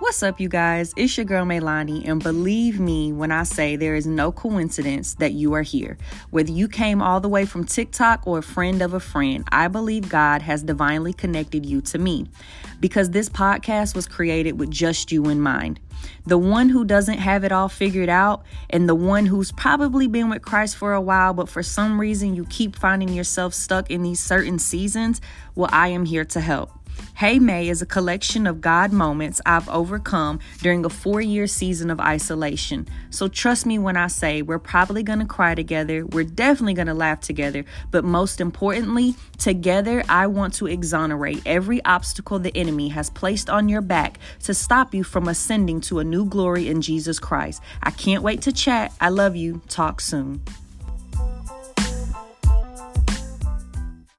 What's up, you guys? It's your girl Melani, and believe me when I say there is no coincidence that you are here. Whether you came all the way from TikTok or a friend of a friend, I believe God has divinely connected you to me because this podcast was created with just you in mind. The one who doesn't have it all figured out, and the one who's probably been with Christ for a while, but for some reason you keep finding yourself stuck in these certain seasons, well, I am here to help. Heyyy Mae is a collection of God moments I've overcome during a four year season of isolation. So trust me when I say we're probably going to cry together, we're definitely going to laugh together, but most importantly, together I want to exonerate every obstacle the enemy has placed on your back to stop you from ascending to a new glory in Jesus Christ. I can't wait to chat. I love you. Talk soon.